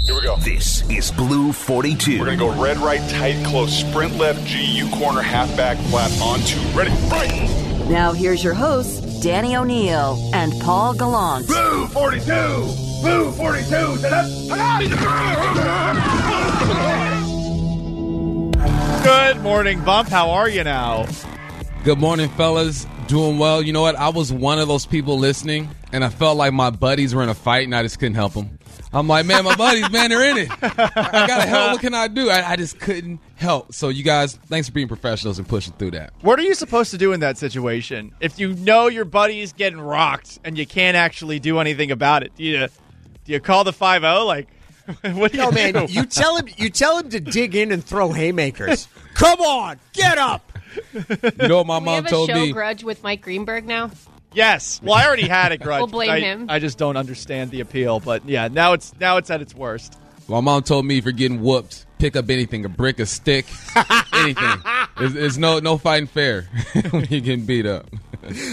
Here we go. This is Blue 42. We're going to go red, right, tight, close, sprint left, GU corner, half back, flat, on two. Ready, right. Now here's your hosts, Danny O'Neil and Paul Gallant. Blue 42! Blue 42! Good morning, Bump. How are you now? Good morning, fellas. Doing well. You know what? I was one of those people listening, and I felt like my buddies were in a fight, and I just couldn't help them. I'm like, man, my buddies, man, they're in it. I gotta help. What can I do? I, I just couldn't help. So, you guys, thanks for being professionals and pushing through that. What are you supposed to do in that situation? If you know your buddy is getting rocked and you can't actually do anything about it, do you do you call the five zero? Like, what do you No, do? man, you tell him you tell him to dig in and throw haymakers. Come on, get up. You know what my we mom have a told show me? grudge with Mike Greenberg now. Yes. Well, I already had a grudge. We'll blame I, him. I just don't understand the appeal. But yeah, now it's now it's at its worst. My mom told me if you're getting whooped, pick up anything, a brick, a stick, anything. There's, there's no no fighting fair when you're getting beat up.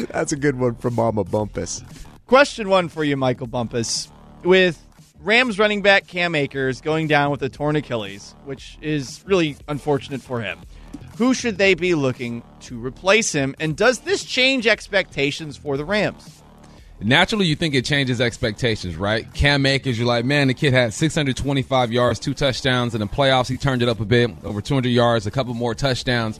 That's a good one from Mama Bumpus. Question one for you, Michael Bumpus. With Rams running back Cam Akers going down with a torn Achilles, which is really unfortunate for him, who should they be looking to replace him? And does this change expectations for the Rams? Naturally, you think it changes expectations, right? Cam Akers, you're like, man, the kid had 625 yards, two touchdowns. In the playoffs, he turned it up a bit, over 200 yards, a couple more touchdowns.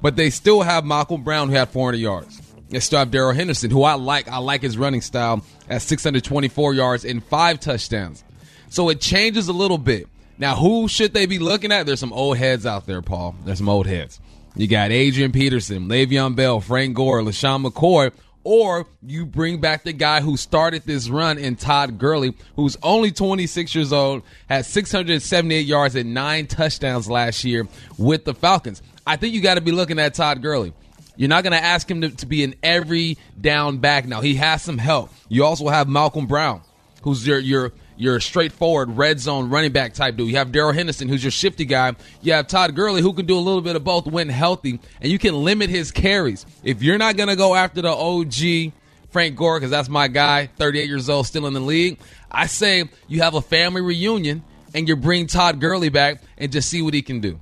But they still have Malcolm Brown, who had 400 yards. They still have Darrell Henderson, who I like. I like his running style at 624 yards and five touchdowns. So it changes a little bit. Now, who should they be looking at? There's some old heads out there, Paul. There's some old heads. You got Adrian Peterson, Le'Veon Bell, Frank Gore, LeSean McCoy, or you bring back the guy who started this run in Todd Gurley, who's only 26 years old, had 678 yards and nine touchdowns last year with the Falcons. I think you got to be looking at Todd Gurley. You're not going to ask him to, to be an every down back now. He has some help. You also have Malcolm Brown, who's your your your straightforward red zone running back type dude. You have Darrell Henderson, who's your shifty guy. You have Todd Gurley, who can do a little bit of both when healthy, and you can limit his carries. If you're not going to go after the OG Frank Gore, because that's my guy, 38 years old, still in the league, I say you have a family reunion and you bring Todd Gurley back and just see what he can do.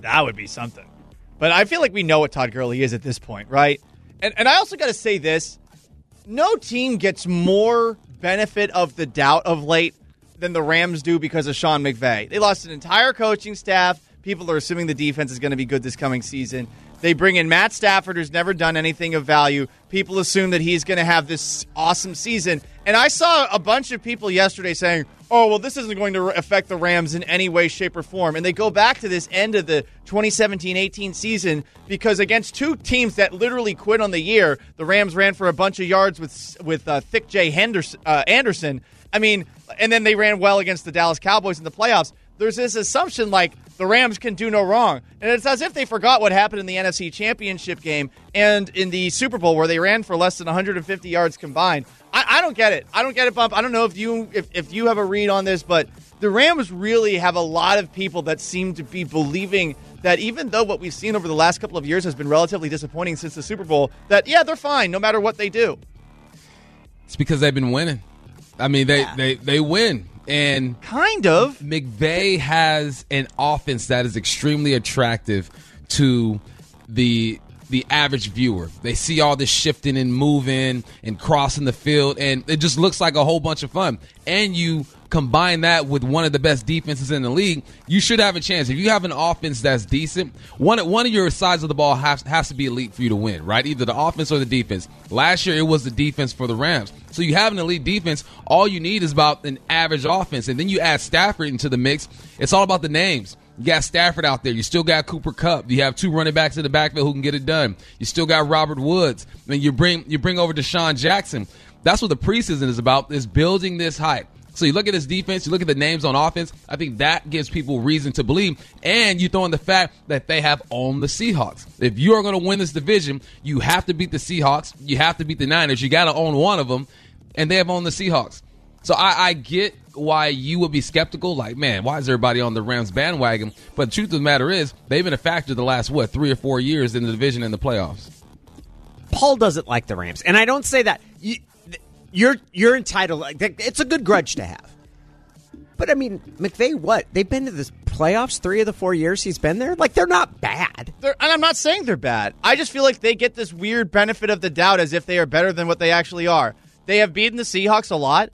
That would be something. But I feel like we know what Todd Gurley is at this point, right? And and I also got to say this: no team gets more benefit of the doubt of late than the Rams do because of Sean McVay. They lost an entire coaching staff. People are assuming the defense is going to be good this coming season. They bring in Matt Stafford, who's never done anything of value. People assume that he's going to have this awesome season. And I saw a bunch of people yesterday saying, oh, well, this isn't going to affect the Rams in any way, shape, or form. And they go back to this end of the 2017 18 season because against two teams that literally quit on the year, the Rams ran for a bunch of yards with, with uh, Thick J. Henderson, uh, Anderson. I mean, and then they ran well against the Dallas Cowboys in the playoffs. There's this assumption like the Rams can do no wrong. And it's as if they forgot what happened in the NFC Championship game and in the Super Bowl where they ran for less than 150 yards combined. I, I don't get it. I don't get it, Bump. I don't know if you if, if you have a read on this, but the Rams really have a lot of people that seem to be believing that even though what we've seen over the last couple of years has been relatively disappointing since the Super Bowl, that yeah, they're fine no matter what they do. It's because they've been winning. I mean, they, they, they win. And Kind of. McVay has an offense that is extremely attractive to the the average viewer. They see all this shifting and moving and crossing the field, and it just looks like a whole bunch of fun. And you combine that with one of the best defenses in the league, you should have a chance. If you have an offense that's decent, one one of your sides of the ball has, has to be elite for you to win, right? Either the offense or the defense. Last year it was the defense for the Rams. So you have an elite defense. All you need is about an average offense, and then you add Stafford into the mix. It's all about the names. You got Stafford out there. You still got Cooper Kupp. You have two running backs in the backfield who can get it done. You still got Robert Woods. And you bring you bring over DeSean Jackson. That's what the preseason is about, is building this hype. So you look at this defense, you look at the names on offense, I think that gives people reason to believe. And you throw in the fact that they have owned the Seahawks. If you are going to win this division, you have to beat the Seahawks. You have to beat the Niners. You got to own one of them. And they have owned the Seahawks. So I, I get why you would be skeptical. Like, man, why is everybody on the Rams bandwagon? But the truth of the matter is, they've been a factor the last what three or four years in the division and the playoffs. Paul doesn't like the Rams, and I don't say that. You, you're you're entitled. It's a good grudge to have, But I mean, McVay, what? They've been to the playoffs three of the four years he's been there. Like they're not bad. They're, and I'm not saying they're bad. I just feel like they get this weird benefit of the doubt as if they are better than what they actually are. They have beaten the Seahawks a lot.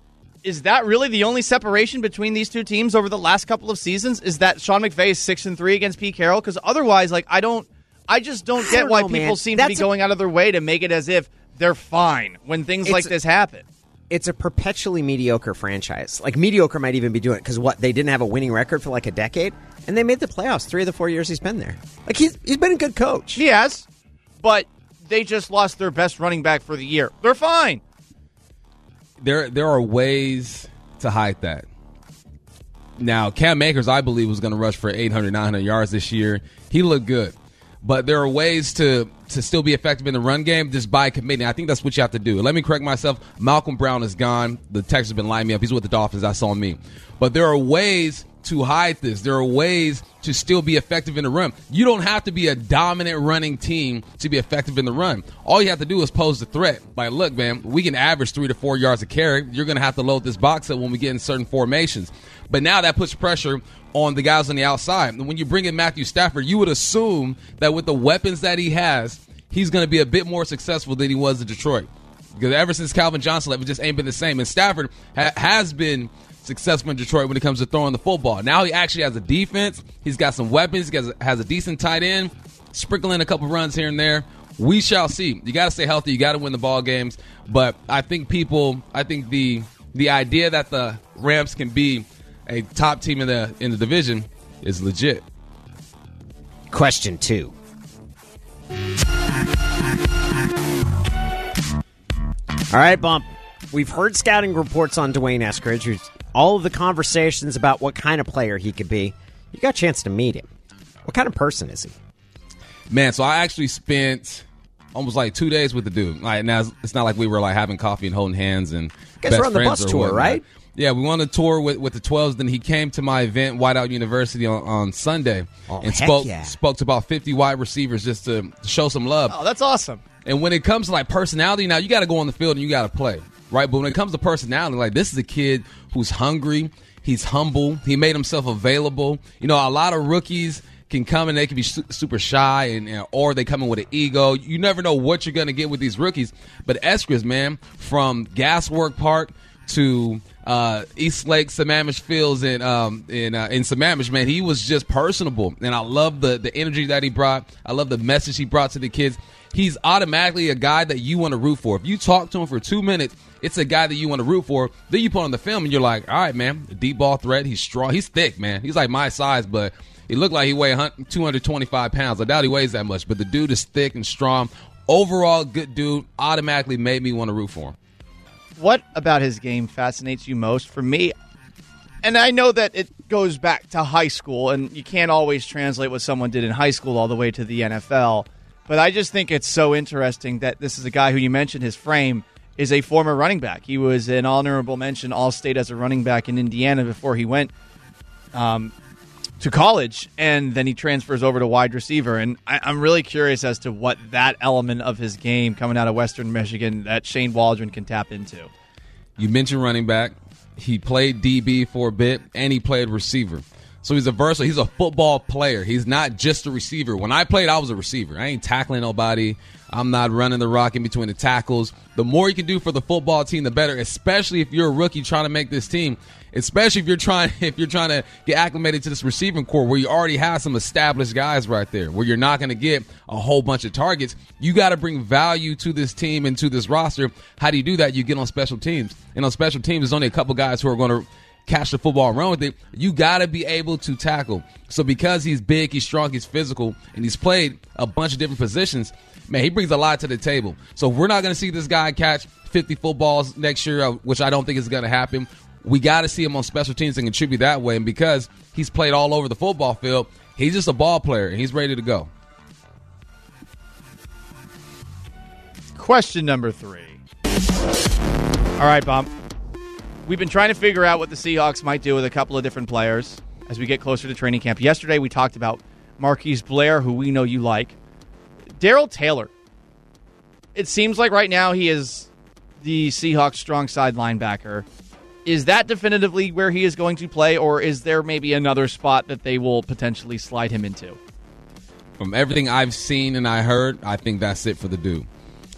Is that really the only separation between these two teams over the last couple of seasons? Is that Sean McVay is six and three against Pete Carroll? Because otherwise, like I don't, I just don't get don't why know, people man. seem to be a- going out of their way to make it as if they're fine when things It's like this happen. It's a perpetually mediocre franchise. Like mediocre might even be doing it because what they didn't have a winning record for like a decade, and they made the playoffs three of the four years he's been there. Like he's he's been a good coach. He has, but they just lost their best running back for the year. They're fine. There there are ways to hide that. Now, Cam Akers, I believe, was going to rush for 800, 900 yards this year. He looked good. But there are ways to to still be effective in the run game just by committing. I think that's what you have to do. Let me correct myself. Malcolm Brown is gone. The Texans have been lining me up. He's with the Dolphins. That's on me. But there are ways to hide this. There are ways to still be effective in the run. You don't have to be a dominant running team to be effective in the run. All you have to do is pose the threat. Like, look, man, we can average three to four yards a carry. You're going to have to load this box up when we get in certain formations. But now that puts pressure on the guys on the outside. When you bring in Matthew Stafford, you would assume that with the weapons that he has, he's going to be a bit more successful than he was in Detroit. Because ever since Calvin Johnson left, it just ain't been the same. And Stafford ha- has been successful in Detroit when it comes to throwing the football. Now he actually has a defense. He's got some weapons. He has, has a decent tight end, sprinkling a couple runs here and there. We shall see. You got to stay healthy. You got to win the ball games. But I think people, I think the the idea that the Rams can be a top team in the in the division is legit. Question two. All right, Bump. We've heard scouting reports on D'Wayne Eskridge, who's all of the conversations about what kind of player he could be. You got a chance to meet him. What kind of person is he? Man, so I actually spent almost like two days with the dude. Like now, it's- it's not like we were like having coffee and holding hands and guys best were on the friends bus or tour, whatnot. right? Yeah, we went on a tour with, with the 12s. Then he came to my event, Wideout University, on, on Sunday, Oh, and spoke yeah. spoke to about 50 wide receivers just to, to show some love. Oh, that's awesome. And when it comes to like personality, now you got to go on the field and you got to play, right? But when it comes to personality, like this is a kid who's hungry, he's humble, he made himself available. You know, a lot of rookies can come and they can be su- super shy and, and or they come in with an ego. You never know what you're going to get with these rookies. But Eskridge, man, from Gas Works Park to uh, East Lake Sammamish Fields in um, in uh, in Sammamish, man, he was just personable, and I love the the energy that he brought. I love the message he brought to the kids. He's automatically a guy that you want to root for. If you talk to him for two minutes, it's a guy that you want to root for. Then you put on the film, and you're like, all right, man, deep ball threat. He's strong. He's thick, man. He's like my size, but he looked like he weighed 225 pounds. I doubt he weighs that much, but the dude is thick and strong. Overall, good dude. Automatically made me want to root for him. What about his game fascinates you most? For me, and I know that it goes back to high school, and you can't always translate what someone did in high school all the way to the NFL. But I just think it's so interesting that this is a guy who you mentioned his frame is a former running back. He was an honorable mention All State as a running back in Indiana before he went um, to college, and then he transfers over to wide receiver. And I, I'm really curious as to what that element of his game coming out of Western Michigan that Shane Waldron can tap into. You mentioned running back. He played DB for a bit, and he played receiver. So he's a versatile. He's a football player. He's not just a receiver. When I played, I was a receiver. I ain't tackling nobody. I'm not running the rock in between the tackles. The more you can do for the football team, the better. Especially if you're a rookie trying to make this team. Especially if you're trying if you're trying to get acclimated to this receiving corps where you already have some established guys right there, where you're not going to get a whole bunch of targets. You got to bring value to this team and to this roster. How do you do that? You get on special teams, and on special teams, there's only a couple guys who are going to catch the football and run with it, you got to be able to tackle. So because he's big, he's strong, he's physical, and he's played a bunch of different positions, man, he brings a lot to the table. So we're not going to see this guy catch 50 footballs next year, uh, which I don't think is going to happen. We got to see him on special teams and contribute that way. And because he's played all over the football field, he's just a ball player and he's ready to go. Question number three. All right, Bump. We've been trying to figure out what the Seahawks might do with a couple of different players as we get closer to training camp. Yesterday, we talked about Marquise Blair, who we know you like. Darrell Taylor. It seems like right now he is the Seahawks' strong side linebacker. is that definitively where he is going to play, or is there maybe another spot that they will potentially slide him into? From everything I've seen and I heard, I think that's it for the dude.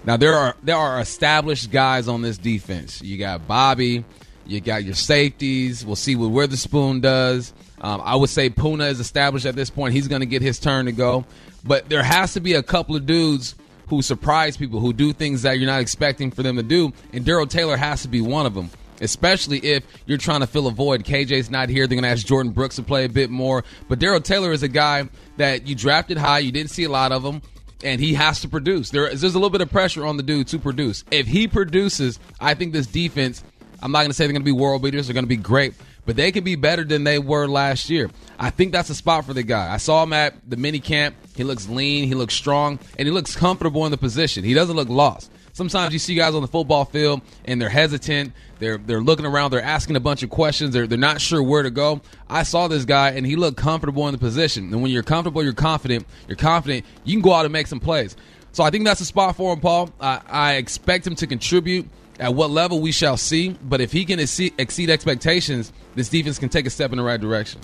Now there are there are established guys on this defense. You got Bobby, you got your safeties. We'll see what Witherspoon does. Um, I would say Poona is established at this point. He's going to get his turn to go, but there has to be a couple of dudes who surprise people, who do things that you're not expecting for them to do, and Darrell Taylor has to be one of them especially if you're trying to fill a void. KJ's not here. They're going to ask Jordyn Brooks to play a bit more. But Darrell Taylor is a guy that you drafted high. You didn't see a lot of him. And he has to produce. There, there's a little bit of pressure on the dude to produce. If he produces, I think this defense, I'm not going to say they're going to be world beaters. They're going to be great, but they can be better than they were last year. I think that's a spot for the guy. I saw him at the mini camp. He looks lean, he looks strong, and he looks comfortable in the position. He doesn't look lost. Sometimes you see guys on the football field and they're hesitant. They're they're looking around. They're asking a bunch of questions. They're they're not sure where to go. I saw this guy and he looked comfortable in the position. And when you're comfortable, you're confident. You're confident. You can go out and make some plays. So I think that's a spot for him, Paul. I, I expect him to contribute. At what level we shall see, but if he can exceed, exceed expectations, this defense can take a step in the right direction.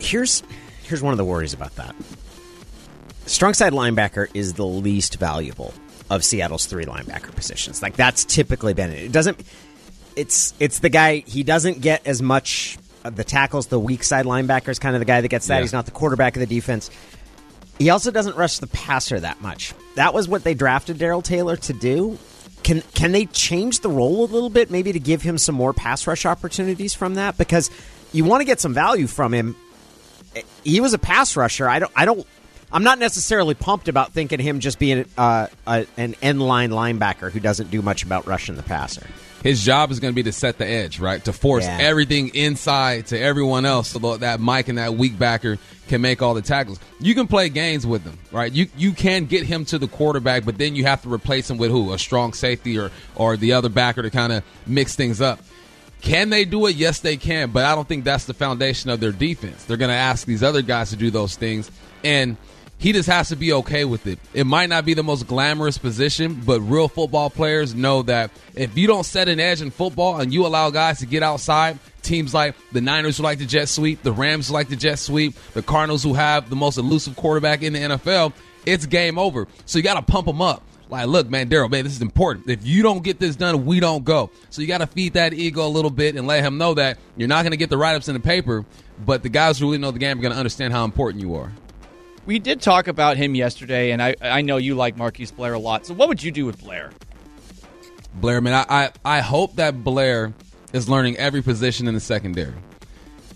Here's here's one of the worries about that. Strong side linebacker is the least valuable of Seattle's three linebacker positions. Like that's typically been it. It doesn't. It's it's the guy he doesn't get as much of the tackles. The weak side linebacker is kind of the guy that gets that. Yeah. He's not the quarterback of the defense. He also doesn't rush the passer that much. That was what they drafted Darrell Taylor to do. Can can they change the role a little bit, maybe to give him some more pass rush opportunities from that? Because you want to get some value from him. He was a pass rusher. I don't. I don't. I'm not necessarily pumped about thinking him just being uh, a, an end line linebacker who doesn't do much about rushing the passer. His job is going to be to set the edge, right? To force Yeah. everything inside to everyone else so that Mike and that weak backer can make all the tackles. You can play games with him, right? You you can get him to the quarterback, but then you have to replace him with who? A strong safety or or the other backer to kind of mix things up. Can they do it? Yes, they can, but I don't think that's the foundation of their defense. They're going to ask these other guys to do those things and he just has to be okay with it. It might not be the most glamorous position, but real football players know that if you don't set an edge in football and you allow guys to get outside, teams like the Niners who like the jet sweep, the Rams who like the jet sweep, the Cardinals who have the most elusive quarterback in the NFL, it's game over. So you got to pump them up. Like, look, man, Darrell, man, this is important. If you don't get this done, we don't go. So you got to feed that ego a little bit and let him know that you're not going to get the write ups in the paper, but the guys who really know the game are going to understand how important you are. We did talk about him yesterday, and I, I know you like Marquise Blair a lot. So, what would you do with Blair? Blair, man, I, I, I hope that Blair is learning every position in the secondary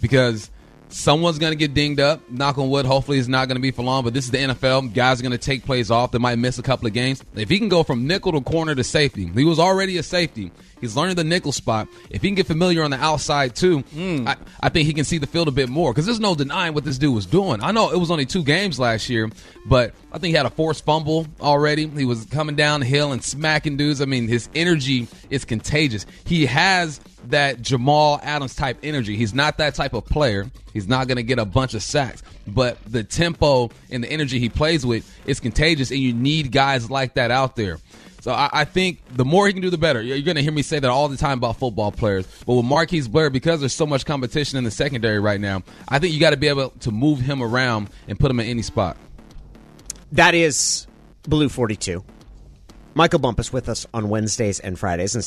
because someone's going to get dinged up. Knock on wood. Hopefully, it's not going to be for long. But this is the NFL. Guys are going to take plays off. They might miss a couple of games. If he can go from nickel to corner to safety, he was already a safety. He's learning the nickel spot. If he can get familiar on the outside too, mm. I, I think he can see the field a bit more because there's no denying what this dude was doing. I know it was only two games last year, but I think he had a forced fumble already. He was coming down the hill and smacking dudes. I mean, his energy is contagious. He has that Jamal Adams type energy. He's not that type of player. He's not going to get a bunch of sacks, but the tempo and the energy he plays with is contagious, and you need guys like that out there. So I, I think the more he can do, the better. You're going to hear me say that all the time about football players. But with Marquise Blair, because there's so much competition in the secondary right now, I think you got to be able to move him around and put him in any spot. That is Blue 42. Michael Bumpus with us on Wednesdays and Fridays. And